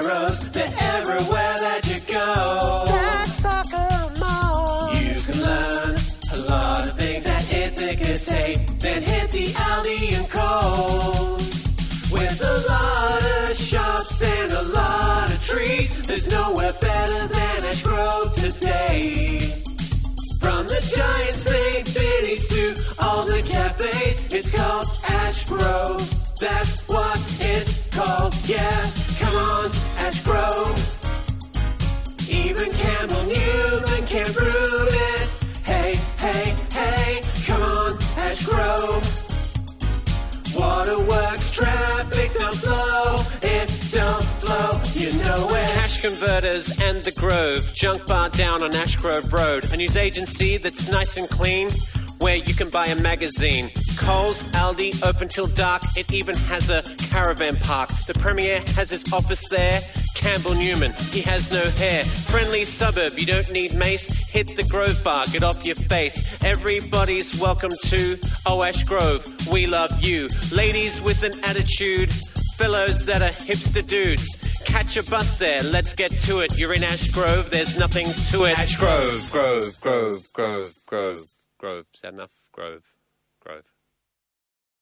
arrows, they're everywhere that you go. That soccer mall. You can learn a lot of things at Ithaca TAFE. Then hit the Aldi and Coles. With a lot of shops and a lot of trees, there's nowhere better than Ashgrove today. From the giant St. Vinny's to all the cafes, it's called Ashgrove. That's you know it. Cash Converters and The Grove, junk bar down on Ashgrove Road. A news agency that's nice and clean, where you can buy a magazine. Coles, Aldi, open till dark. It even has a caravan park. The Premier has his office there. Campbell Newman, he has no hair. Friendly suburb, you don't need mace. Hit the Grove Bar, get off your face. Everybody's welcome to Oh Ashgrove. We love you. Ladies with an attitude. Fellows that are hipster dudes. Catch a bus there, let's get to it. You're in Ashgrove, there's nothing to it. Ashgrove, Grove, Grove, Grove, Grove, Grove. Is that enough? Grove, Grove.